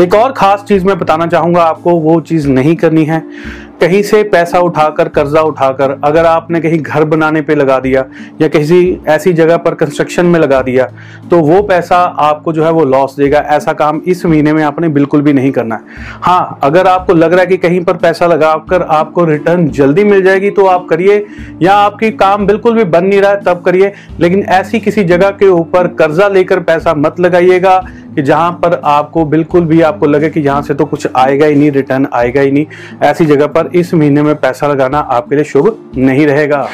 एक और खास चीज़ मैं बताना चाहूँगा आपको वो चीज़ नहीं करनी है। कहीं से पैसा उठाकर, कर्जा उठाकर, अगर आपने कहीं घर बनाने पे लगा दिया या किसी ऐसी जगह पर कंस्ट्रक्शन में लगा दिया तो वो पैसा आपको जो है वो लॉस देगा। ऐसा काम इस महीने में आपने बिल्कुल भी नहीं करना है। हाँ अगर आपको लग रहा है कि कहीं पर पैसा लगाकर आपको रिटर्न जल्दी मिल जाएगी तो आप करिए। या आपकी काम बिल्कुल भी बन नहीं रहा है, तब करिए। लेकिन ऐसी किसी जगह के ऊपर कर्जा लेकर पैसा मत लगाइएगा कि जहाँ पर आपको बिल्कुल भी आपको लगे कि यहाँ से तो कुछ आएगा ही नहीं रिटर्न आएगा ही नहीं। ऐसी जगह पर इस महीने में पैसा लगाना आपके लिए शुभ नहीं रहेगा।